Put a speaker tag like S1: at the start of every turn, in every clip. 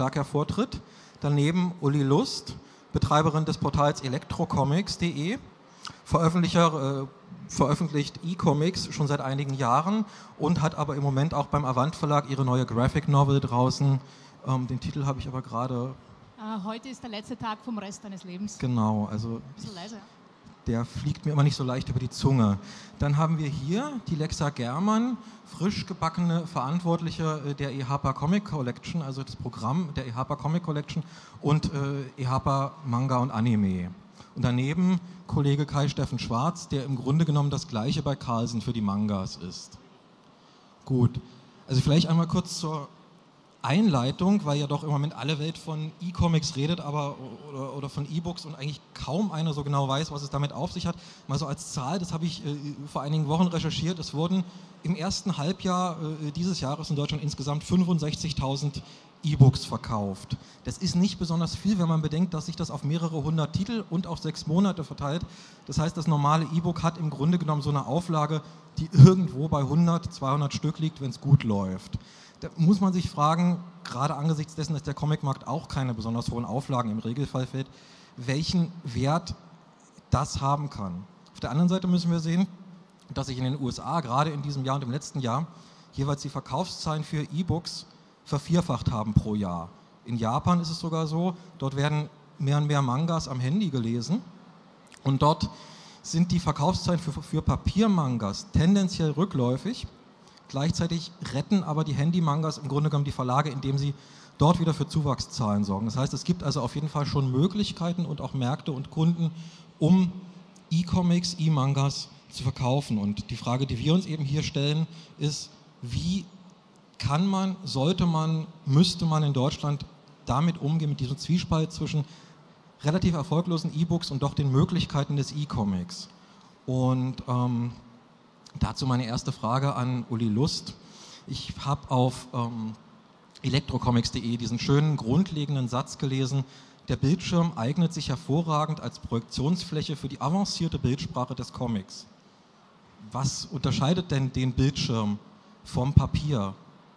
S1: stark hervortritt. Daneben Uli Lust, Betreiberin des Portals elektrocomics.de, Veröffentlicher, äh, veröffentlicht E-Comics schon seit einigen Jahren und hat aber im Moment auch beim Avant Verlag ihre neue Graphic Novel draußen. Ähm, den Titel habe ich aber gerade.
S2: Äh, heute ist der letzte Tag vom Rest deines Lebens.
S1: Genau, also. Bisschen leise. Der fliegt mir immer nicht so leicht über die Zunge. Dann haben wir hier die Lexa Germann, frisch gebackene Verantwortliche äh, der EHPA Comic Collection, also das Programm der EHPA Comic Collection und äh, EHPA Manga und Anime. Und daneben Kollege Kai Steffen Schwarz, der im Grunde genommen das gleiche bei Carlsen für die Mangas ist. Gut, also vielleicht einmal kurz zur Einleitung, weil ja doch im Moment alle Welt von E-Comics redet, aber oder, oder von E-Books und eigentlich kaum einer so genau weiß, was es damit auf sich hat. Mal so als Zahl, das habe ich äh, vor einigen Wochen recherchiert. Es wurden im ersten Halbjahr äh, dieses Jahres in Deutschland insgesamt 65.000 E-Books verkauft. Das ist nicht besonders viel, wenn man bedenkt, dass sich das auf mehrere hundert Titel und auf sechs Monate verteilt. Das heißt, das normale E-Book hat im Grunde genommen so eine Auflage, die irgendwo bei 100, 200 Stück liegt, wenn es gut läuft da muss man sich fragen, gerade angesichts dessen, dass der Comicmarkt auch keine besonders hohen Auflagen im Regelfall fällt, welchen Wert das haben kann. Auf der anderen Seite müssen wir sehen, dass sich in den USA gerade in diesem Jahr und im letzten Jahr jeweils die Verkaufszahlen für E-Books vervierfacht haben pro Jahr. In Japan ist es sogar so, dort werden mehr und mehr Mangas am Handy gelesen und dort sind die Verkaufszahlen für, für Papiermangas tendenziell rückläufig Gleichzeitig retten aber die Handymangas im Grunde genommen die Verlage, indem sie dort wieder für Zuwachszahlen sorgen. Das heißt, es gibt also auf jeden Fall schon Möglichkeiten und auch Märkte und Kunden, um E-Comics, E-Mangas zu verkaufen. Und die Frage, die wir uns eben hier stellen, ist, wie kann man, sollte man, müsste man in Deutschland damit umgehen, mit diesem Zwiespalt zwischen relativ erfolglosen E-Books und doch den Möglichkeiten des E-Comics. Und ähm, Dazu meine erste Frage an Uli Lust. Ich habe auf ähm, elektrocomics.de diesen schönen grundlegenden Satz gelesen, der Bildschirm eignet sich hervorragend als Projektionsfläche für die avancierte Bildsprache des Comics. Was unterscheidet denn den Bildschirm vom Papier?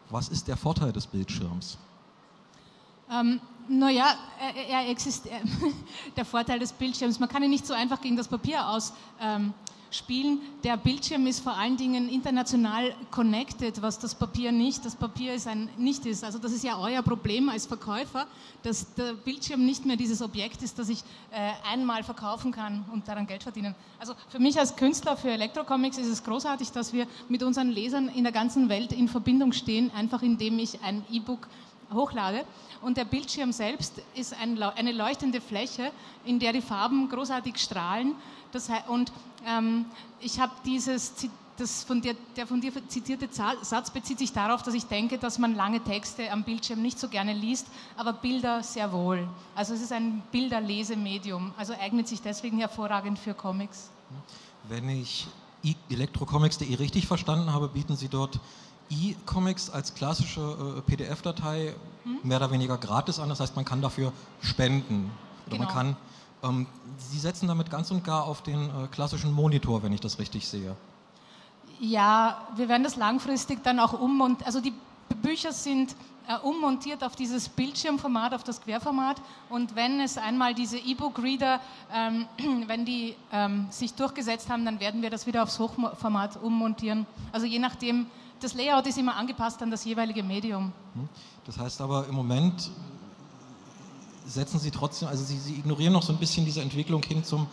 S1: Was ist der Vorteil des Bildschirms?
S2: Ähm, naja, er, er existiert, der Vorteil des Bildschirms. Man kann ihn nicht so einfach gegen das Papier aus. Ähm, spielen. Der Bildschirm ist vor allen Dingen international connected, was das Papier nicht, das Papier ist ein, nicht ist. Also das ist ja euer Problem als Verkäufer, dass der Bildschirm nicht mehr dieses Objekt ist, das ich äh, einmal verkaufen kann und daran Geld verdienen. Also für mich als Künstler für Elektrocomics ist es großartig, dass wir mit unseren Lesern in der ganzen Welt in Verbindung stehen, einfach indem ich ein E-Book hochlade. Und der Bildschirm selbst ist ein, eine leuchtende Fläche, in der die Farben großartig strahlen. Das, und ähm, ich habe dieses, das von dir, der von dir zitierte Satz bezieht sich darauf, dass ich denke, dass man lange Texte am Bildschirm nicht so gerne liest, aber Bilder sehr wohl. Also es ist ein Bilderlesemedium, also eignet sich deswegen hervorragend für Comics.
S1: Wenn ich elektrocomics.de richtig verstanden habe, bieten Sie dort E-Comics als klassische äh, PDF-Datei hm? mehr oder weniger gratis an. Das heißt, man kann dafür spenden. Oder genau. man kann ähm, Sie setzen damit ganz und gar auf den äh, klassischen Monitor, wenn ich das richtig sehe.
S2: Ja, wir werden das langfristig dann auch ummontieren. Also die Bücher sind äh, ummontiert auf dieses Bildschirmformat, auf das Querformat. Und wenn es einmal diese E-Book-Reader, ähm, wenn die ähm, sich durchgesetzt haben, dann werden wir das wieder aufs Hochformat ummontieren. Also je nachdem, das Layout ist immer angepasst an das jeweilige Medium. Hm.
S1: Das heißt aber im Moment setzen Sie trotzdem, also Sie, Sie ignorieren noch so ein bisschen diese Entwicklung hin zum,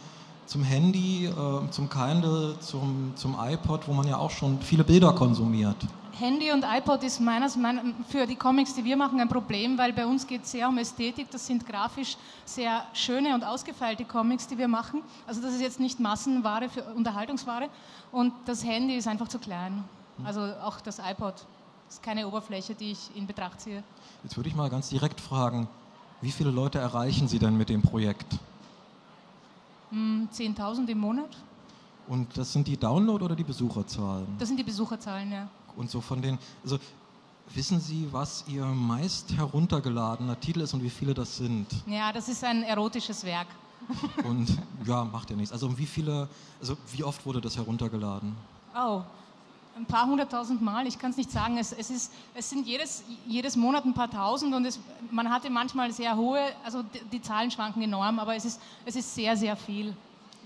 S1: zum Handy, äh, zum Kindle, zum, zum iPod, wo man ja auch schon viele Bilder konsumiert.
S2: Handy und iPod ist meines, mein, für die Comics, die wir machen, ein Problem, weil bei uns geht es sehr um Ästhetik. Das sind grafisch sehr schöne und ausgefeilte Comics, die wir machen. Also das ist jetzt nicht Massenware für Unterhaltungsware. Und das Handy ist einfach zu klein. Also auch das iPod ist keine Oberfläche, die ich in Betracht ziehe.
S1: Jetzt würde ich mal ganz direkt fragen, wie viele Leute erreichen Sie denn mit dem Projekt?
S2: 10.000 hm, im Monat.
S1: Und das sind die Download- oder die Besucherzahlen?
S2: Das sind die Besucherzahlen, ja.
S1: Und so von den, also wissen Sie, was Ihr meist heruntergeladener Titel ist und wie viele das sind?
S2: Ja, das ist ein erotisches Werk.
S1: Und ja, macht ja nichts. Also um wie viele, also wie oft wurde das heruntergeladen?
S2: Oh, ein paar hunderttausend Mal, ich kann es nicht sagen. Es, es, ist, es sind jedes, jedes Monat ein paar tausend und es, man hatte manchmal sehr hohe, also die, die, Zahlen schwanken enorm, aber es ist, es ist sehr, sehr viel.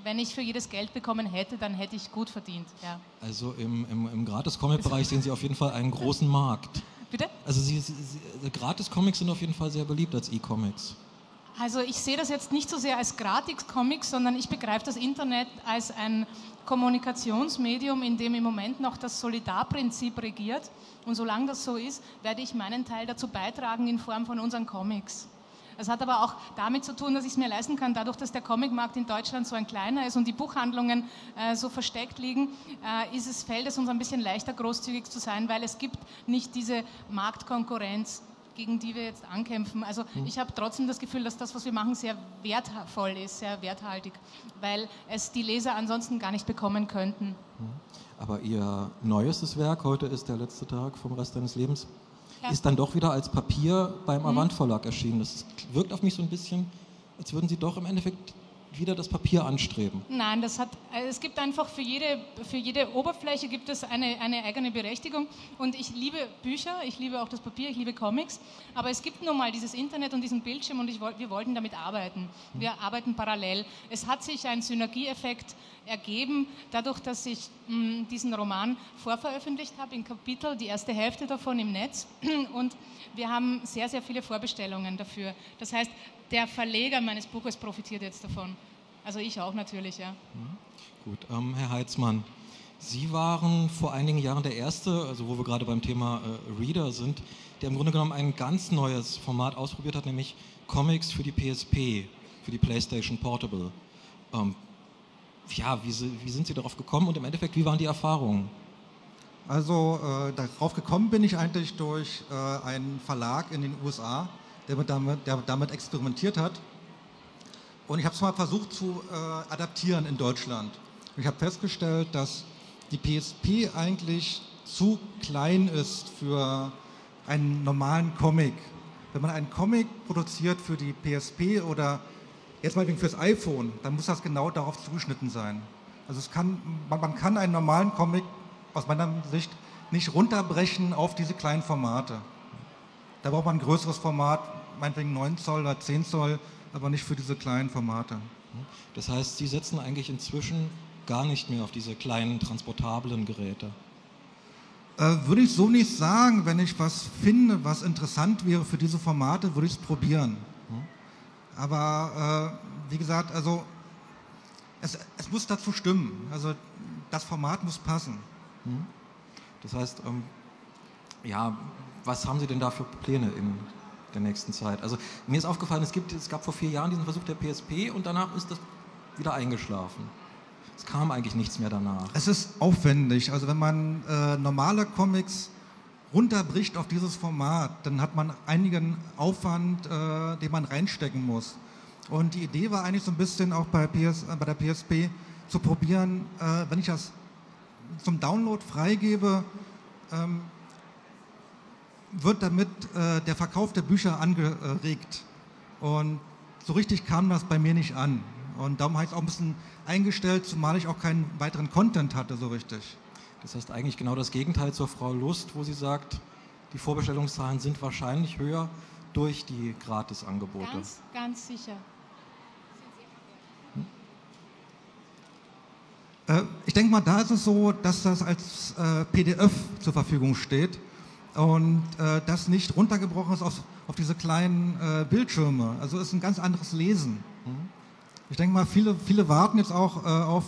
S2: Wenn ich für jedes Geld bekommen hätte, dann hätte ich gut verdient. Ja.
S1: Also im, im, im Gratis-Comic-Bereich sehen Sie auf jeden Fall einen großen Markt.
S2: Bitte?
S1: Also Sie, Sie, Sie, Gratis-Comics sind auf jeden Fall sehr beliebt als E-Comics.
S2: Also ich sehe das jetzt nicht so sehr als Gratis-Comics, sondern ich begreife das Internet als ein Kommunikationsmedium, in dem im Moment noch das Solidarprinzip regiert. Und solange das so ist, werde ich meinen Teil dazu beitragen in Form von unseren Comics. Es hat aber auch damit zu tun, dass ich es mir leisten kann, dadurch, dass der Comicmarkt in Deutschland so ein kleiner ist und die Buchhandlungen äh, so versteckt liegen, äh, ist es, fällt es uns ein bisschen leichter, großzügig zu sein, weil es gibt nicht diese Marktkonkurrenz gegen die wir jetzt ankämpfen. Also mhm. ich habe trotzdem das Gefühl, dass das, was wir machen, sehr wertvoll ist, sehr werthaltig, weil es die Leser ansonsten gar nicht bekommen könnten. Mhm.
S1: Aber Ihr neuestes Werk, heute ist der letzte Tag vom Rest deines Lebens, ja. ist dann doch wieder als Papier beim mhm. Avant Verlag erschienen. Das wirkt auf mich so ein bisschen, als würden Sie doch im Endeffekt wieder das Papier anstreben?
S2: Nein, das hat, äh, es gibt einfach für jede, für jede Oberfläche gibt es eine, eine eigene Berechtigung. Und ich liebe Bücher, ich liebe auch das Papier, ich liebe Comics. Aber es gibt nun mal dieses Internet und diesen Bildschirm und ich, wir wollten damit arbeiten. Wir arbeiten parallel. Es hat sich ein Synergieeffekt ergeben, dadurch, dass ich mh, hm, diesen Roman vorveröffentlicht habe in Kapitel, die erste Hälfte davon im Netz. Und wir haben sehr, sehr viele Vorbestellungen dafür. Das heißt, der Verleger meines Buches profitiert jetzt davon. Also ich auch natürlich, ja. Mhm.
S1: Gut, ähm, Herr Heitzmann, Sie waren vor einigen Jahren der Erste, also wo wir gerade beim Thema äh, Reader sind, der im Grunde genommen ein ganz neues Format ausprobiert hat, nämlich Comics für die PSP, für die PlayStation Portable. Ähm, ja, wie, wie, sind Sie darauf gekommen und im Endeffekt, wie waren die Erfahrungen?
S3: Also äh, darauf gekommen bin ich eigentlich durch äh, einen Verlag in den USA, der damit, der damit experimentiert hat. Und ich habe es mal versucht zu äh, adaptieren in Deutschland. Ich habe festgestellt, dass die PSP eigentlich zu klein ist für einen normalen Comic. Wenn man einen Comic produziert für die PSP oder jetzt mal fürs iPhone, dann muss das genau darauf zugeschnitten sein. Also es kann, man, man kann einen normalen Comic aus meiner Sicht nicht runterbrechen auf diese kleinen Formate. Da braucht man ein größeres Format, meinetwegen 9 Zoll oder 10 Zoll, aber nicht für diese kleinen Formate.
S1: Das heißt, Sie setzen eigentlich inzwischen gar nicht mehr auf diese kleinen transportablen Geräte.
S3: Äh, würde ich so nicht sagen. Wenn ich was finde, was interessant wäre für diese Formate, würde ich es probieren. Aber äh, wie gesagt, also es, es, muss dazu stimmen. Also das Format muss passen. Hm.
S1: Das heißt, ähm, ja, was haben Sie denn da für Pläne in der nächsten Zeit? Also mir ist aufgefallen, es, gibt, es gab vor vier Jahren diesen Versuch der PSP und danach ist das wieder eingeschlafen. Es kam eigentlich nichts mehr danach.
S3: Es ist aufwendig. Also wenn man äh, normale Comics runterbricht auf dieses Format, dann hat man einigen Aufwand, äh, den man reinstecken muss. Und die Idee war eigentlich so ein bisschen auch bei, PS, äh, bei der PSP zu probieren, äh, wenn ich das zum Download freigebe, ähm, wird damit äh, der Verkauf der Bücher angeregt. Und so richtig kam das bei mir nicht an. Und darum habe ich es auch ein bisschen eingestellt, zumal ich auch keinen weiteren Content hatte so richtig.
S1: Das heißt eigentlich genau das Gegenteil zur Frau Lust, wo sie sagt, die Vorbestellungszahlen sind wahrscheinlich höher durch die Gratisangebote.
S2: Ganz, ganz sicher.
S3: Äh, ich denke mal, da ist es so, dass das als äh, PDF zur Verfügung steht und äh, das nicht runtergebrochen ist auf, auf diese kleinen Bildschirme. Also ist ein ganz anderes Lesen. Mhm. Ich denke mal, viele, viele warten jetzt auch auf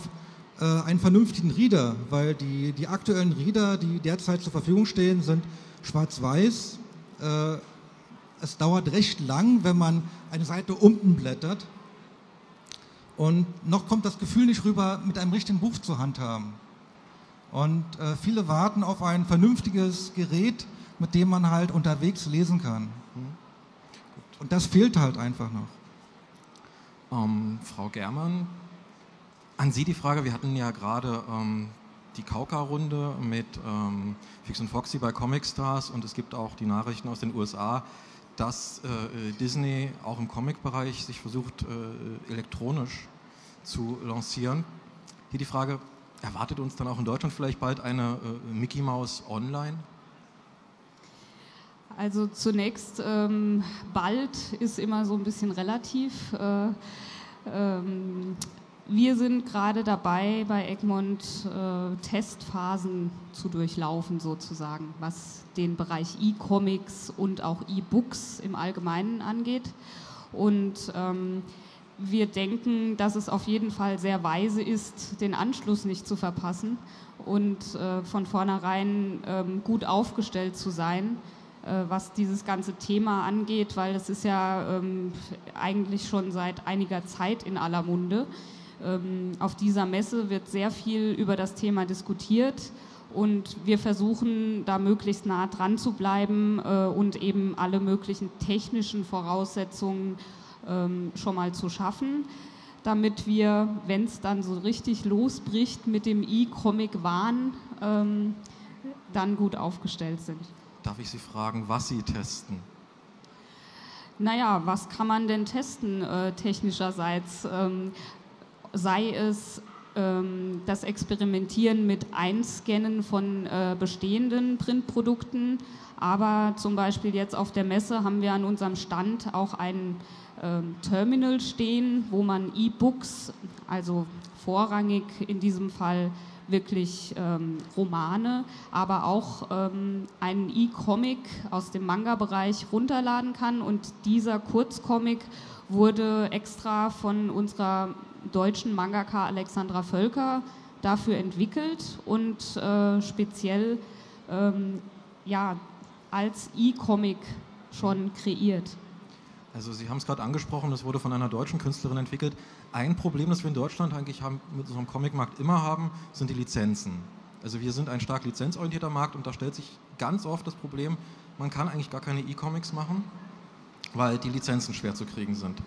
S3: einen vernünftigen Reader, weil die, die aktuellen Reader, die derzeit zur Verfügung stehen, sind schwarz-weiß. es dauert recht lang, wenn man eine Seite unten blättert und noch kommt das Gefühl nicht rüber, mit einem richtigen Buch zu handhaben. Und äh, viele warten auf ein vernünftiges Gerät, mit dem man halt unterwegs lesen kann. Mhm. Und das fehlt halt einfach noch.
S1: Ähm, Frau Germann, an Sie die Frage, wir hatten ja gerade ähm, die Kauka-Runde mit ähm, Fix und Foxy bei Comic Stars und es gibt auch die Nachrichten aus den USA, dass äh, Disney auch im Comic-Bereich sich versucht, äh, elektronisch zu lancieren. Hier die Frage, erwartet uns dann auch in Deutschland vielleicht bald eine äh, Mickey Mouse Online?
S4: Also zunächst, ähm, bald ist immer so ein bisschen relativ. Äh, ähm, wir sind gerade dabei, bei Egmont äh, Testphasen zu durchlaufen, sozusagen, was den Bereich E-Comics und auch E-Books im Allgemeinen angeht. Und ähm, wir denken, dass es auf jeden Fall sehr weise ist, den Anschluss nicht zu verpassen und äh, von vornherein ähm, gut aufgestellt zu sein äh, was dieses ganze Thema angeht, weil es ist ja ähm, eigentlich schon seit einiger Zeit in aller Munde. Ähm, auf dieser Messe wird sehr viel über das Thema diskutiert und wir versuchen da möglichst nah dran zu bleiben äh, und eben alle möglichen technischen Voraussetzungen ähm, schon mal zu schaffen, damit wir, wenn es dann so richtig losbricht mit dem E-Comic-Wahn, ähm, dann gut aufgestellt sind.
S1: Darf ich Sie fragen, was Sie testen?
S4: Naja, was kann man denn testen äh, technischerseits? Ähm, sei es ähm, das Experimentieren mit Einscannen von äh, bestehenden Printprodukten, aber zum Beispiel jetzt auf der Messe haben wir an unserem Stand auch ein ähm, Terminal stehen, wo man E-Books, also vorrangig in diesem Fall wirklich ähm, Romane, aber auch ähm, einen E-Comic aus dem Manga-Bereich runterladen kann. Und dieser Kurzcomic wurde extra von unserer deutschen Mangaka Alexandra Völker dafür entwickelt und äh, speziell ähm, ja, als E-Comic schon kreiert.
S1: Also Sie haben es gerade angesprochen, das wurde von einer deutschen Künstlerin entwickelt. Ein Problem, das wir in Deutschland eigentlich haben, mit unserem Comicmarkt immer haben, sind die Lizenzen. Also wir sind ein stark lizenzorientierter Markt und da stellt sich ganz oft das Problem, man kann eigentlich gar keine E-Comics machen, weil die Lizenzen schwer zu kriegen sind.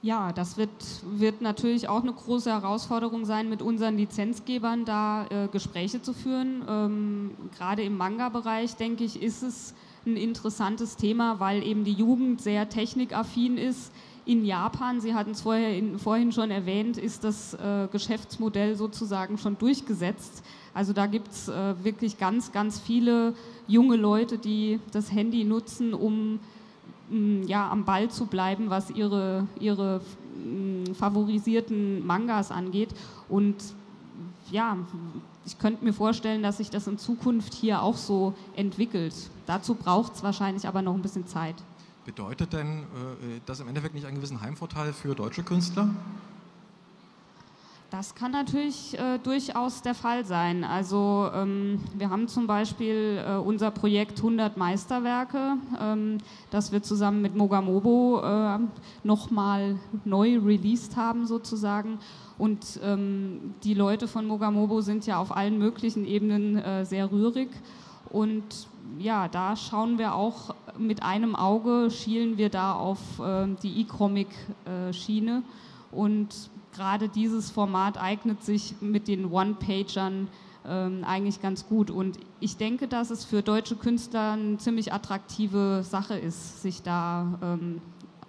S4: Ja, das wird, wird natürlich auch eine große Herausforderung sein, mit unseren Lizenzgebern da äh, Gespräche zu führen. Ähm, gerade im Manga-Bereich, denke ich, ist es ein interessantes Thema, weil eben die Jugend sehr technikaffin ist. In Japan, Sie hatten es vorher vorhin schon erwähnt, ist das äh, Geschäftsmodell sozusagen schon durchgesetzt. Also da gibt es äh, wirklich ganz, ganz viele junge Leute, die das Handy nutzen, um ja, am Ball zu bleiben, was ihre, ihre mm, favorisierten Mangas angeht. Und ja, ich könnte mir vorstellen, dass sich das in Zukunft hier auch so entwickelt. Dazu braucht es wahrscheinlich aber noch ein bisschen Zeit.
S1: Bedeutet denn äh, das im Endeffekt nicht einen gewissen Heimvorteil für deutsche Künstler?
S4: Das kann natürlich äh, durchaus der Fall sein. Also ähm, wir haben zum Beispiel äh, unser Projekt 100 Meisterwerke, ähm, das wir zusammen mit Mogamobo äh, nochmal neu released haben sozusagen. Und ähm, die Leute von Mogamobo sind ja auf allen möglichen Ebenen äh, sehr rührig. Und ja, da schauen wir auch mit einem Auge, schielen wir da auf äh, die E-Comic-Schiene. Und gerade dieses Format eignet sich mit den One-Pagern ähm, eigentlich ganz gut. Und ich denke, dass es für deutsche Künstler eine ziemlich attraktive Sache ist, sich da ähm,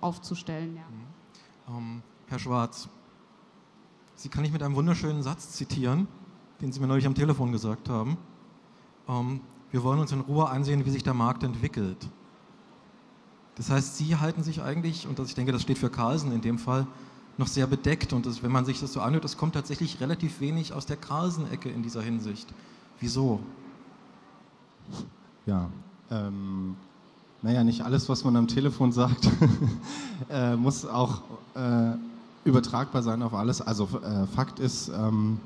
S4: aufzustellen. Ja.
S1: Mhm. Um, Herr Schwarz, Sie kann ich mit einem wunderschönen Satz zitieren, den Sie mir neulich am Telefon gesagt haben. Ähm, wir wollen uns in Ruhe ansehen, wie sich der Markt entwickelt. Das heißt, Sie halten sich eigentlich, und das, ich denke, das steht für Carlsen in dem Fall, noch sehr bedeckt. Und das, wenn man sich das so anhört, es kommt tatsächlich relativ wenig aus der Carlsen-Ecke in dieser Hinsicht. Wieso?
S5: Ja, ähm, naja, nicht alles, was man am Telefon sagt, äh, muss auch äh, übertragbar sein auf alles. Also äh, Fakt ist, ähm,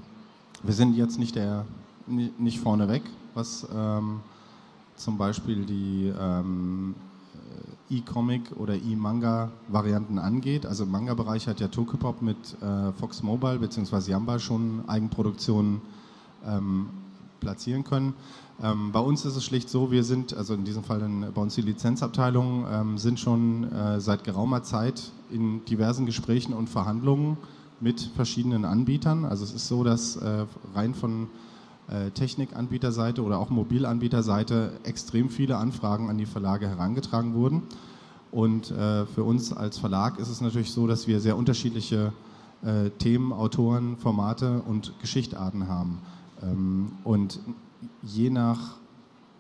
S5: wir sind jetzt nicht der nicht vorneweg, was ähm, zum Beispiel die ähm, E-Comic oder E-Manga-Varianten angeht. Also im Manga-Bereich hat ja Tokipop mit äh, Fox Mobile bzw. Yamba schon Eigenproduktionen ähm, platzieren können. Ähm, bei uns ist es schlicht so, wir sind, also in diesem Fall dann bei uns die Lizenzabteilung, ähm, sind schon äh, seit geraumer Zeit in diversen Gesprächen und Verhandlungen mit verschiedenen Anbietern. Also es ist so, dass äh, rein von Technikanbieterseite oder auch Mobilanbieterseite extrem viele Anfragen an die Verlage herangetragen wurden. Und äh, für uns als Verlag ist es natürlich so, dass wir sehr unterschiedliche äh, Themen, Autoren, Formate und Geschichtarten haben. Ähm, und je nach,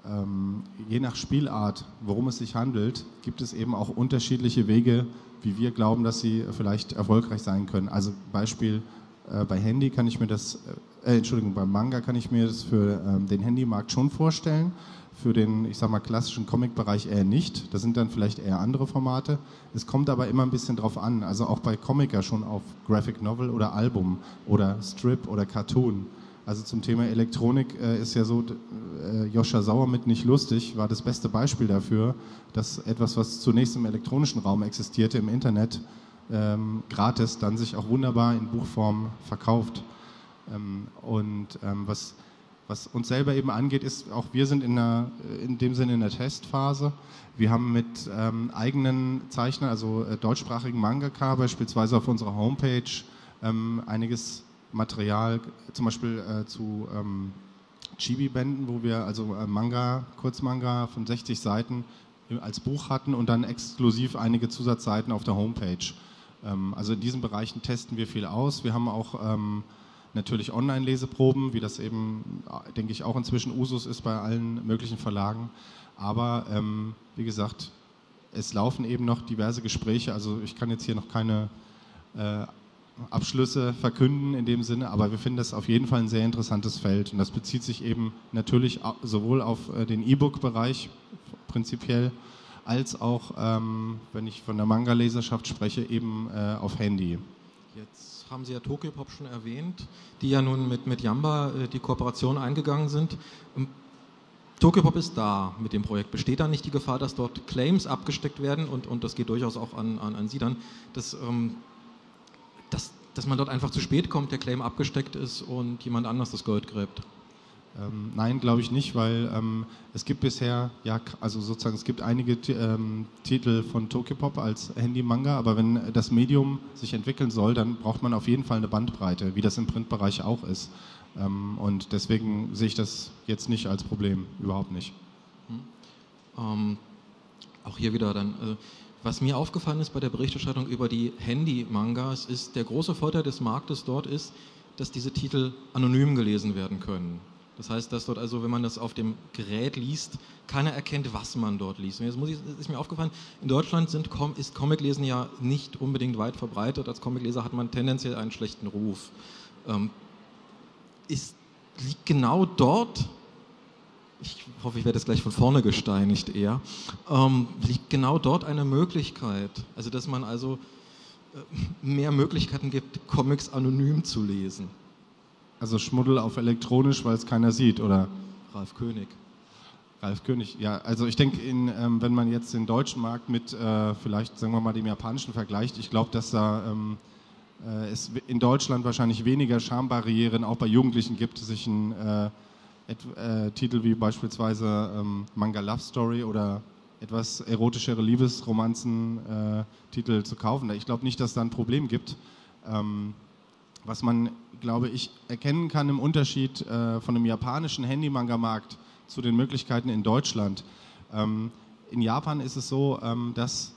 S5: ähm, je nach Spielart, worum es sich handelt, gibt es eben auch unterschiedliche Wege, wie wir glauben, dass sie vielleicht erfolgreich sein können. Also Beispiel äh, bei Handy kann ich mir das, äh, Entschuldigung, beim Manga kann ich mir das für ähm, den Handymarkt schon vorstellen für den, ich sag mal, klassischen Comic-Bereich eher nicht. Das sind dann vielleicht eher andere Formate. Es kommt aber immer ein bisschen drauf an. Also auch bei Comic ja schon auf Graphic Novel oder Album oder Strip oder Cartoon. Also zum Thema Elektronik äh, ist ja so, äh, Joscha Sauer mit Nicht lustig war das beste Beispiel dafür, dass etwas, was zunächst im elektronischen Raum existierte, im Internet ähm, gratis, dann sich auch wunderbar in Buchform verkauft. Ähm, und ähm, was was uns selber eben angeht, ist, auch wir sind in, einer, in dem Sinne in der Testphase. Wir haben mit ähm, eigenen Zeichnern, also äh, deutschsprachigen Mangaka, beispielsweise auf unserer Homepage ähm, einiges Material, zum Beispiel äh, zu ähm, Chibi-Bänden, wo wir also äh, Manga, Kurzmanga von 60 Seiten als Buch hatten und dann exklusiv einige Zusatzseiten auf der Homepage. Ähm, also in diesen Bereichen testen wir viel aus. Wir haben auch ähm, natürlich Online-Leseproben, wie das eben, denke ich, auch inzwischen Usus ist bei allen möglichen Verlagen. Aber ähm, wie gesagt, es laufen eben noch diverse Gespräche. Also ich kann jetzt hier noch keine äh, Abschlüsse verkünden in dem Sinne, aber wir finden das auf jeden Fall ein sehr interessantes Feld. Und das bezieht sich eben natürlich sowohl auf äh, den E-Book-Bereich prinzipiell, als auch, ähm, wenn ich von der Manga-Leserschaft spreche, eben äh, auf Handy.
S1: Jetzt haben Sie ja Tokyopop schon erwähnt, die ja nun mit, mit Yamba äh, die Kooperation eingegangen sind. Ähm, Tokyopop ist da mit dem Projekt. Besteht da nicht die Gefahr, dass dort Claims abgesteckt werden und, und das geht durchaus auch an, an, an Sie dann, dass, ähm, dass, dass man dort einfach zu spät kommt, der Claim abgesteckt ist und jemand anders das Gold gräbt?
S5: Ähm, nein, glaube ich nicht, weil ähm, es gibt bisher, ja, also sozusagen, es gibt einige ähm, Titel von Tokyopop als Handy-Manga, aber wenn das Medium sich entwickeln soll, dann braucht man auf jeden Fall eine Bandbreite, wie das im Printbereich auch ist. Ähm, und deswegen sehe ich das jetzt nicht als Problem, überhaupt nicht. Hm.
S1: Ähm, auch hier wieder dann. Äh, was mir aufgefallen ist bei der Berichterstattung über die Handy-Mangas, ist, der große Vorteil des Marktes dort ist, dass diese Titel anonym gelesen werden können. Das heißt, dass dort also, wenn man das auf dem Gerät liest, keiner erkennt, was man dort liest. Und jetzt muss ich, ist mir aufgefallen, in Deutschland sind, ist Comiclesen ja nicht unbedingt weit verbreitet. Als Comicleser hat man tendenziell einen schlechten Ruf. Ähm, ist, liegt genau dort, ich hoffe, ich werde jetzt gleich von vorne gesteinigt eher, ähm, liegt genau dort eine Möglichkeit, also dass man also äh, mehr Möglichkeiten gibt, Comics anonym zu lesen.
S5: Also Schmuddel auf elektronisch, weil es keiner sieht, oder?
S1: Ralf König.
S5: Ralf König, ja. Also ich denke, ähm, wenn man jetzt den deutschen Markt mit äh, vielleicht, sagen wir mal, dem japanischen vergleicht, ich glaube, dass da ähm, äh, es in Deutschland wahrscheinlich weniger Schambarrieren auch bei Jugendlichen gibt, sich einen äh, äh, Titel wie beispielsweise ähm, Manga Love Story oder etwas erotischere Liebesromanzen-Titel äh, zu kaufen. Ich glaube nicht, dass da ein Problem gibt. Ähm, was man, glaube ich, erkennen kann im Unterschied äh, von einem japanischen Handy-Manga-Markt zu den Möglichkeiten in Deutschland. Ähm, in Japan ist es so, ähm, dass,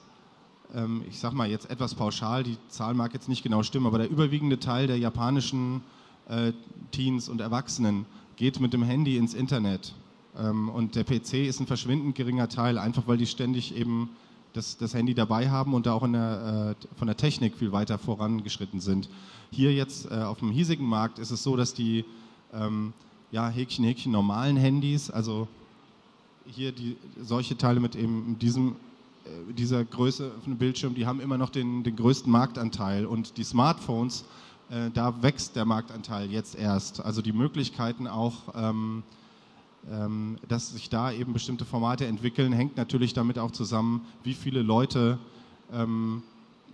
S5: ähm, ich sage mal jetzt etwas pauschal, die Zahl mag jetzt nicht genau stimmen, aber der überwiegende Teil der japanischen äh, Teens und Erwachsenen geht mit dem Handy ins Internet. Ähm, und der PC ist ein verschwindend geringer Teil, einfach weil die ständig eben das, das Handy dabei haben und da auch der, äh, von der Technik viel weiter vorangeschritten sind. Hier jetzt äh, auf dem hiesigen Markt ist es so, dass die ähm, ja, Häkchen, Häkchen normalen Handys, also hier die, solche Teile mit eben diesem, äh, dieser Größe von dem Bildschirm, die haben immer noch den, den größten Marktanteil und die Smartphones, äh, da wächst der Marktanteil jetzt erst. Also die Möglichkeiten auch ähm, dass sich da eben bestimmte Formate entwickeln, hängt natürlich damit auch zusammen, wie viele Leute ähm,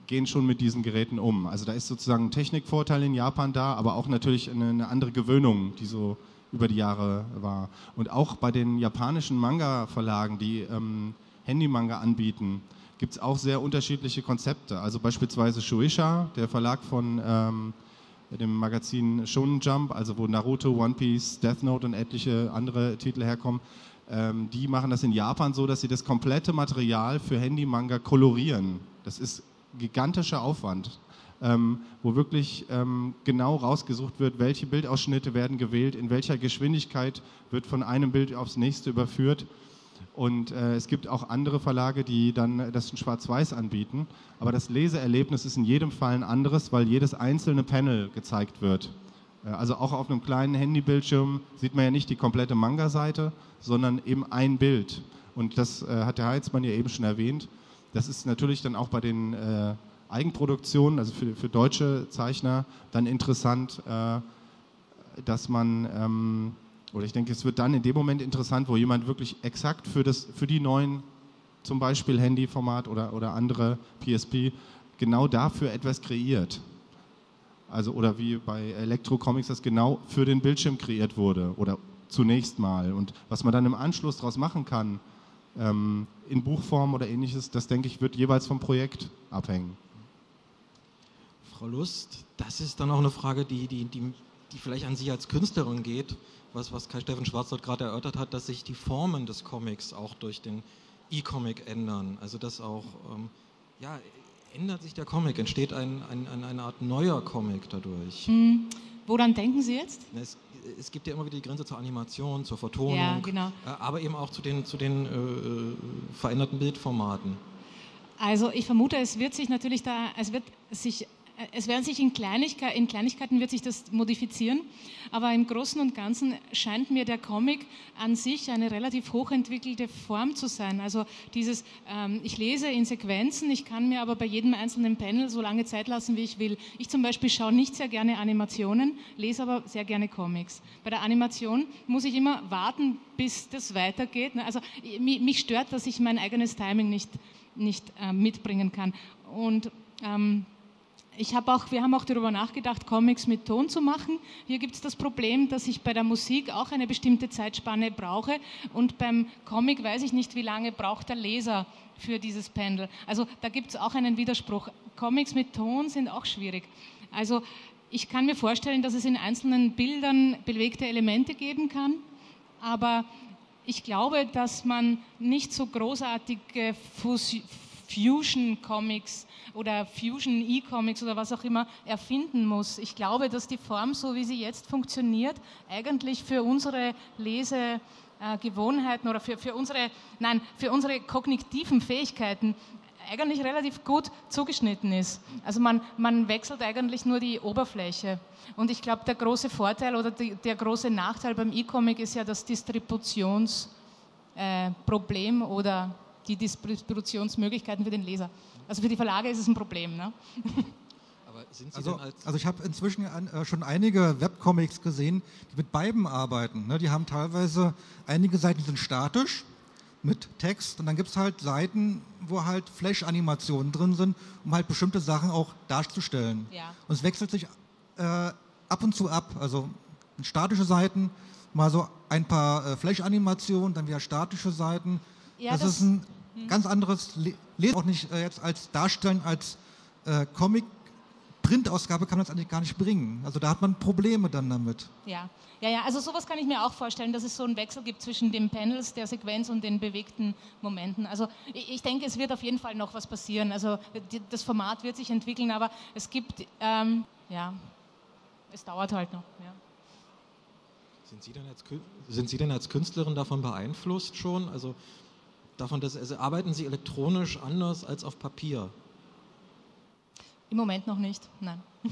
S5: gehen schon mit diesen Geräten um. Also da ist sozusagen ein Technikvorteil in Japan da, aber auch natürlich eine, eine andere Gewöhnung, die so über die Jahre war. Und auch bei den japanischen Manga-Verlagen, die ähm, Handy-Manga anbieten, gibt es auch sehr unterschiedliche Konzepte. Also beispielsweise Shueisha, der Verlag von ähm, dem Magazin Shonen Jump, also wo Naruto, One Piece, Death Note und etliche andere Titel herkommen. Ähm, die machen das in Japan so, dass sie das komplette Material für Handy-Manga kolorieren. Das ist gigantischer Aufwand. ähm, wo wirklich ähm, genau rausgesucht wird, welche Bildausschnitte werden gewählt, in welcher Geschwindigkeit wird von einem Bild aufs nächste überführt. Und äh, es gibt auch andere Verlage, die dann das in Schwarz-Weiß anbieten. Aber das Leseerlebnis ist in jedem Fall ein anderes, weil jedes einzelne Panel gezeigt wird. Äh, also auch auf einem kleinen Handybildschirm sieht man ja nicht die komplette Manga-Seite, sondern eben ein Bild. Und das äh, hat der Heizmann ja eben schon erwähnt. Das ist natürlich dann auch bei den äh, Eigenproduktionen, also für, für, deutsche Zeichner, dann interessant, äh, dass man ähm, oder ich denke, es wird dann in dem Moment interessant, wo jemand wirklich exakt für, das, für die neuen, zum Beispiel Handyformat oder, oder andere PSP, genau dafür etwas kreiert. Also, oder wie bei Elektro-Comics das genau für den Bildschirm kreiert wurde oder zunächst mal. Und was man dann im Anschluss daraus machen kann, ähm, in Buchform oder ähnliches, das denke ich, wird jeweils vom Projekt abhängen.
S1: Frau Lust, das ist dann auch eine Frage, die, die, die, die vielleicht an Sie als Künstlerin geht was, was Kai-Steffen Schwarz dort gerade erörtert hat, dass sich die Formen des Comics auch durch den E-Comic ändern. Also dass auch, ähm, ja, ändert sich der Comic, entsteht ein, ein, ein, eine Art neuer Comic dadurch.
S2: Mhm. Woran denken Sie jetzt?
S1: Es, es, gibt ja immer wieder die Grenze zur Animation, zur Vertonung,
S2: ja, genau.
S1: äh, aber eben auch zu den, zu den äh, veränderten Bildformaten.
S2: Also ich vermute, es wird sich natürlich da, es wird sich es werden sich in, Kleinigkeit, in, Kleinigkeiten wird sich das modifizieren, aber im Großen und Ganzen scheint mir der Comic an sich eine relativ hochentwickelte Form zu sein. Also dieses, ähm, ich lese in Sequenzen, ich kann mir aber bei jedem einzelnen Panel so lange Zeit lassen, wie ich will. Ich zum Beispiel schaue nicht sehr gerne Animationen, lese aber sehr gerne Comics. Bei der Animation muss ich immer warten, bis das weitergeht. Also mich stört, dass ich mein eigenes Timing nicht, nicht äh, mitbringen kann. Und ähm, ich habe auch, wir haben auch darüber nachgedacht, Comics mit Ton zu machen. Hier gibt es das Problem, dass ich bei der Musik auch eine bestimmte Zeitspanne brauche und beim Comic weiß ich nicht, wie lange braucht der Leser für dieses Pendel. Also da gibt es auch einen Widerspruch. Comics mit Ton sind auch schwierig. Also ich kann mir vorstellen, dass es in einzelnen Bildern bewegte Elemente geben kann, aber ich glaube, dass man nicht so großartige Fusion-Comics oder Fusion E-Comics oder was auch immer erfinden muss. Ich glaube, dass die Form, so wie sie jetzt funktioniert, eigentlich für unsere Lesegewohnheiten oder für, für, unsere, nein, für unsere kognitiven Fähigkeiten eigentlich relativ gut zugeschnitten ist. Also man, man wechselt eigentlich nur die Oberfläche. Und ich glaube, der große Vorteil oder die, der große Nachteil beim E-Comic ist ja das Distributionsproblem äh, oder die Distributionsmöglichkeiten für den Leser. Also für die Verlage ist es ein Problem. Ne?
S3: also, also, ich habe inzwischen äh, schon einige Webcomics gesehen, die mit beiden arbeiten. Ne? Die haben teilweise, einige Seiten sind statisch mit Text und dann gibt es halt Seiten, wo halt Flash-Animationen drin sind, um halt bestimmte Sachen auch darzustellen. Ja. Und es wechselt sich äh, ab und zu ab. Also statische Seiten, mal so ein paar äh, Flash-Animationen, dann wieder statische Seiten. Ja, das, das, ist ein hm. ganz anderes Lesen auch nicht äh, jetzt als darstellen, als äh, Comic. Printausgabe kann man das eigentlich gar nicht bringen. Also da hat man Probleme dann damit.
S2: Ja. ja, ja, also sowas kann ich mir auch vorstellen, dass es so einen Wechsel gibt zwischen den Panels der Sequenz und den bewegten Momenten. Also ich, ich denke, es wird auf jeden Fall noch was passieren. Also die, das Format wird sich entwickeln, aber es gibt, ähm, ja, es dauert halt noch. Ja.
S1: Sind Sie, denn als, sind Sie denn als Künstlerin davon beeinflusst schon? Also davon, dass also arbeiten Sie elektronisch anders als auf Papier?
S2: Im Moment noch nicht, nein.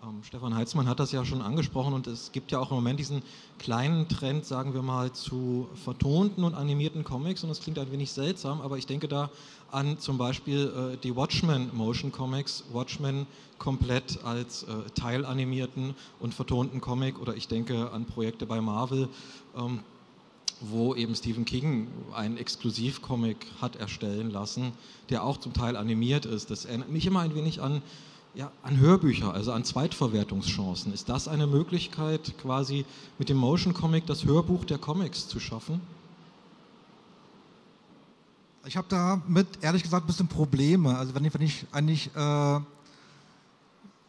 S1: Ähm, Stefan Heitzmann hat das ja schon angesprochen und es gibt ja auch im Moment diesen kleinen Trend, sagen wir mal, zu vertonten und animierten Comics und das klingt ein wenig seltsam, aber ich denke da an zum Beispiel äh, die Watchmen Motion Comics, Watchmen komplett als äh, teilanimierten und vertonten Comic oder ich denke an Projekte bei Marvel. Ähm, wo eben Stephen King einen Exklusivcomic hat erstellen lassen, der auch zum Teil animiert ist. Das erinnert mich immer ein wenig an, ja, an Hörbücher, also an Zweitverwertungschancen. Ist das eine Möglichkeit, quasi mit dem Motion Comic das Hörbuch der Comics zu schaffen?
S3: Ich habe damit ehrlich gesagt ein bisschen Probleme. Also wenn ich, wenn ich eigentlich äh,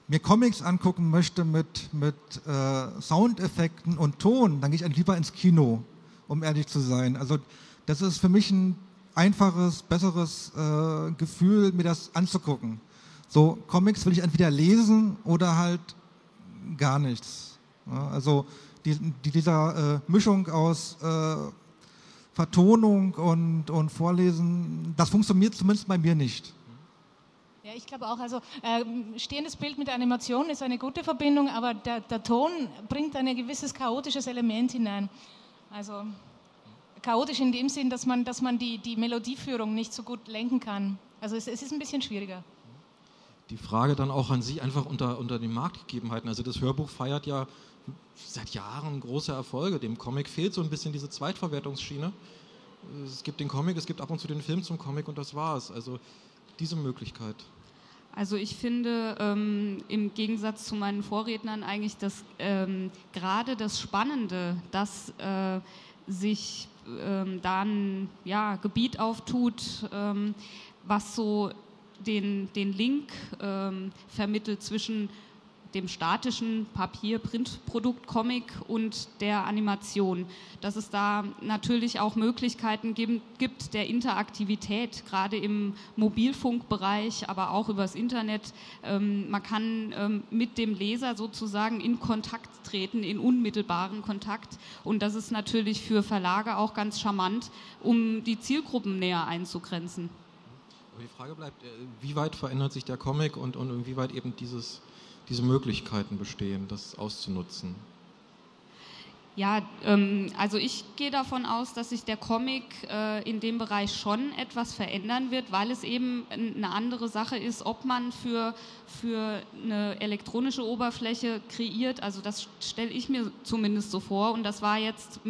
S3: mir Comics angucken möchte mit, mit äh, Soundeffekten und Ton, dann gehe ich eigentlich lieber ins Kino um ehrlich zu sein. Also das ist für mich ein einfaches, besseres äh, Gefühl, mir das anzugucken. So, Comics will ich entweder lesen oder halt gar nichts. Ja, also die, die, dieser äh, Mischung aus äh, Vertonung und, und Vorlesen, das funktioniert zumindest bei mir nicht.
S2: Ja, ich glaube auch, also äh, stehendes Bild mit Animation ist eine gute Verbindung, aber der, der Ton bringt ein gewisses chaotisches Element hinein. Also chaotisch in dem Sinn, dass man, dass man die, die Melodieführung nicht so gut lenken kann. Also es, es ist ein bisschen schwieriger.
S1: Die Frage dann auch an Sie einfach unter, unter den Marktgegebenheiten. Also das Hörbuch feiert ja seit Jahren große Erfolge. Dem Comic fehlt so ein bisschen diese Zweitverwertungsschiene. Es gibt den Comic, es gibt ab und zu den Film zum Comic und das war's. Also diese Möglichkeit.
S4: Also ich finde ähm, im Gegensatz zu meinen Vorrednern eigentlich, dass ähm, gerade das Spannende, dass äh, sich ähm, da ein ja, Gebiet auftut, ähm, was so den, den Link ähm, vermittelt zwischen dem statischen Papier-Printprodukt Comic und der Animation. Dass es da natürlich auch Möglichkeiten gibt der Interaktivität, gerade im Mobilfunkbereich, aber auch übers Internet. Ähm, man kann ähm, mit dem Leser sozusagen in Kontakt treten, in unmittelbaren Kontakt. Und das ist natürlich für Verlage auch ganz charmant, um die Zielgruppen näher einzugrenzen.
S1: Aber die Frage bleibt, äh, wie weit verändert sich der Comic und, und inwieweit eben dieses diese Möglichkeiten bestehen, das auszunutzen?
S4: Ja, ähm, also ich gehe davon aus, dass sich der Comic äh, in dem Bereich schon etwas verändern wird, weil es eben eine andere Sache ist, ob man für, für eine elektronische Oberfläche kreiert. Also das stelle ich mir zumindest so vor und das war jetzt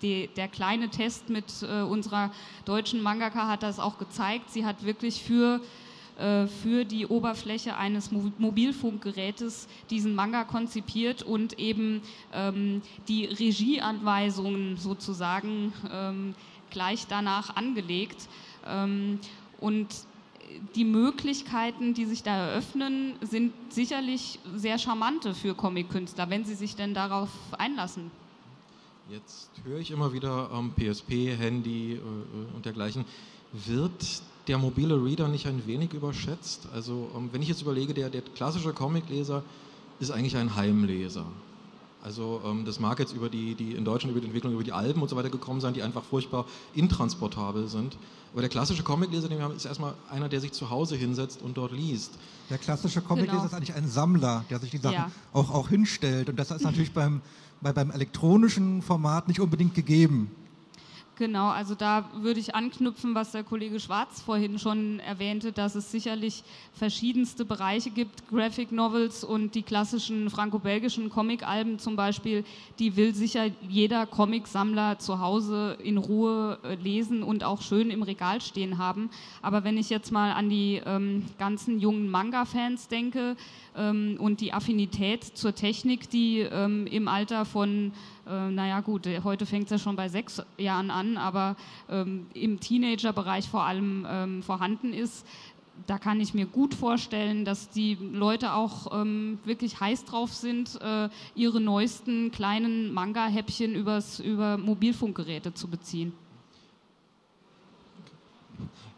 S4: die, der kleine Test mit äh, unserer deutschen Mangaka hat das auch gezeigt. Sie hat wirklich für für die Oberfläche eines Mobilfunkgerätes diesen Manga konzipiert und eben ähm, die Regieanweisungen sozusagen ähm, gleich danach angelegt. Ähm, und die Möglichkeiten, die sich da eröffnen, sind sicherlich sehr charmante für Comic-Künstler, wenn sie sich denn darauf einlassen.
S1: Jetzt höre ich immer wieder ähm, PSP, Handy äh, und dergleichen. Wird der mobile Reader nicht ein wenig überschätzt? Also ähm, wenn ich jetzt überlege, der, der klassische Comicleser ist eigentlich ein Heimleser. Also ähm, das mag jetzt über die, die in Deutschland über die Entwicklung über die Alben und so weiter gekommen sein, die einfach furchtbar intransportabel sind. Aber der klassische Comicleser, den wir haben, ist erstmal einer, der sich zu Hause hinsetzt und dort liest.
S3: Der klassische Comicleser genau. ist eigentlich ein Sammler, der sich die Sachen ja. auch, auch hinstellt. Und das ist natürlich beim, bei, beim elektronischen Format nicht unbedingt gegeben.
S4: Genau, also da würde ich anknüpfen, was der Kollege Schwarz vorhin schon erwähnte, dass es sicherlich verschiedenste Bereiche gibt, Graphic Novels und die klassischen franco-belgischen Comic-Alben zum Beispiel, die will sicher jeder Comicsammler zu Hause in Ruhe äh, lesen und auch schön im Regal stehen haben. Aber wenn ich jetzt mal an die ähm, ganzen jungen Manga-Fans denke ähm, und die Affinität zur Technik, die ähm, im Alter von äh, naja gut, äh, heute fängt es ja schon bei sechs Jahren an, aber ähm, im Teenagerbereich vor allem ähm, vorhanden ist, da kann ich mir gut vorstellen, dass die Leute auch ähm, wirklich heiß drauf sind, äh, ihre neuesten kleinen Manga-Häppchen über Mobilfunkgeräte zu beziehen.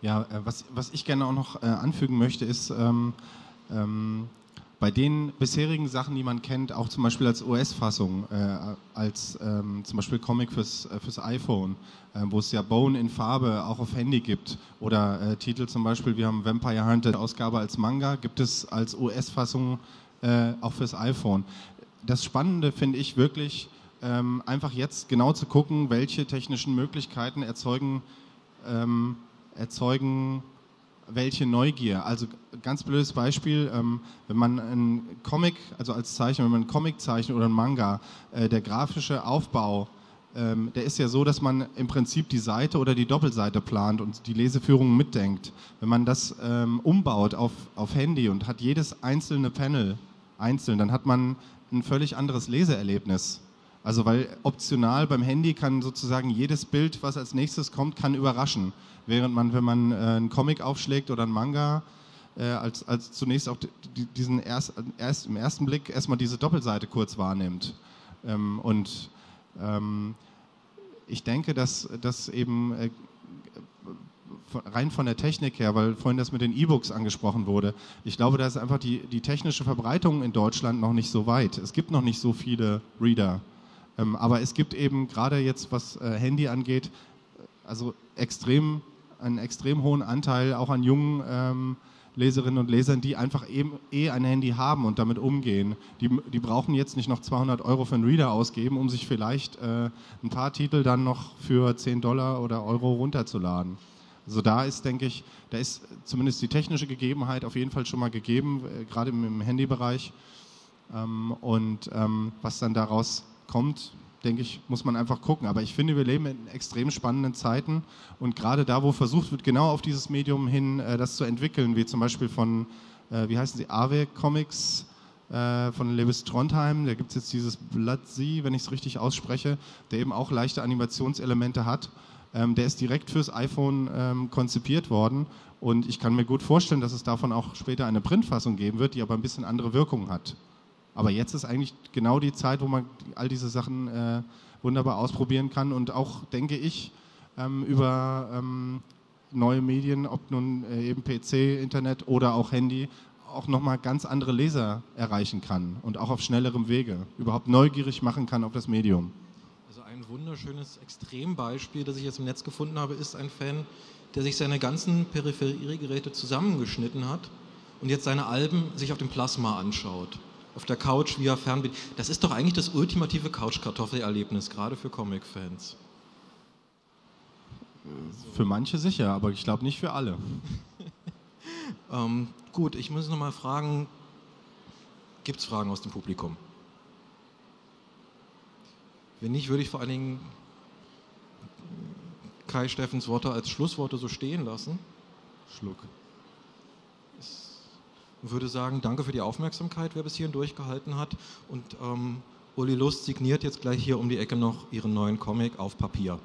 S5: Ja, äh, was, was ich gerne auch noch äh, anfügen möchte, ist, ähm, ähm, bei den bisherigen Sachen, die man kennt, auch zum Beispiel als OS-Fassung, äh, als ähm, zum Beispiel Comic fürs, äh, fürs iPhone, äh, wo es ja Bone in Farbe auch auf Handy gibt, oder äh, Titel zum Beispiel, wir haben Vampire Hunter Ausgabe als Manga, gibt es als OS-Fassung äh, auch fürs iPhone. Das Spannende finde ich wirklich, ähm, einfach jetzt genau zu gucken, welche technischen Möglichkeiten erzeugen, ähm, erzeugen welche Neugier. Also ganz blödes Beispiel, ähm, wenn man einen Comic, also als Zeichen, wenn man einen Comic zeichnet oder einen Manga, äh, der grafische Aufbau, ähm, der ist ja so, dass man im Prinzip die Seite oder die Doppelseite plant und die Leseführung mitdenkt. Wenn man das ähm, umbaut auf, auf Handy und hat jedes einzelne Panel einzeln, dann hat man ein völlig anderes Leseerlebnis. Also weil optional beim Handy kann sozusagen jedes Bild, was als nächstes kommt, kann überraschen. Während man, wenn man äh, einen Comic aufschlägt oder einen Manga, äh, als, als zunächst auch diesen erst, erst, im ersten Blick erstmal diese Doppelseite kurz wahrnimmt. Ähm, und ähm, ich denke, dass, dass eben äh, rein von der Technik her, weil vorhin das mit den E-Books angesprochen wurde. Ich glaube, da ist einfach die, die technische Verbreitung in Deutschland noch nicht so weit. Es gibt noch nicht so viele Reader. Ähm, aber es gibt eben gerade jetzt, was äh, Handy angeht, also extrem, einen extrem hohen Anteil auch an jungen ähm, Leserinnen und Lesern, die einfach eben eh ein Handy haben und damit umgehen. Die, die brauchen jetzt nicht noch 200 Euro für einen Reader ausgeben, um sich vielleicht äh, ein paar Titel dann noch für 10 Dollar oder Euro runterzuladen. Also da ist, denke ich, da ist zumindest die technische Gegebenheit auf jeden Fall schon mal gegeben, äh, gerade im, im Handybereich. Ähm, und ähm, was dann daraus kommt, denke ich, muss man einfach gucken. Aber ich finde, wir leben in extrem spannenden Zeiten und gerade da, wo versucht wird, genau auf dieses Medium hin äh, das zu entwickeln, wie zum Beispiel von, äh, wie heißen sie, Ave Comics äh, von Lewis Trondheim, da gibt es jetzt dieses Blood Sea, wenn ich es richtig ausspreche, der eben auch leichte Animationselemente hat. Ähm, der ist direkt fürs iPhone ähm, konzipiert worden und ich kann mir gut vorstellen, dass es davon auch später eine Printfassung geben wird, die aber ein bisschen andere Wirkung hat. Aber jetzt ist eigentlich genau die Zeit, wo man all diese Sachen äh, wunderbar ausprobieren kann und auch, denke ich, ähm, über ähm, neue Medien, ob nun äh, eben PC, Internet oder auch Handy, auch nochmal ganz andere Leser erreichen kann und auch auf schnellerem Wege überhaupt neugierig machen kann auf das Medium.
S1: Also ein wunderschönes Extrembeispiel, das ich jetzt im Netz gefunden habe, ist ein Fan, der sich seine ganzen Peripheriegeräte zusammengeschnitten hat und jetzt seine Alben sich auf dem Plasma anschaut auf der Couch via Fernbedienung. Das ist doch eigentlich das ultimative Couch-Kartoffel-Erlebnis, gerade für Comic-Fans.
S5: Für manche sicher, aber ich glaube nicht für alle.
S1: ähm, gut, ich muss noch mal fragen, gibt es Fragen aus dem Publikum? Wenn nicht, würde ich vor allen Dingen Kai Steffens Worte als Schlussworte so stehen lassen. Schluck würde sagen, danke für die Aufmerksamkeit, wer bis hierhin durchgehalten hat. Und ähm, Uli Lust signiert jetzt gleich hier um die Ecke noch ihren neuen Comic auf Papier.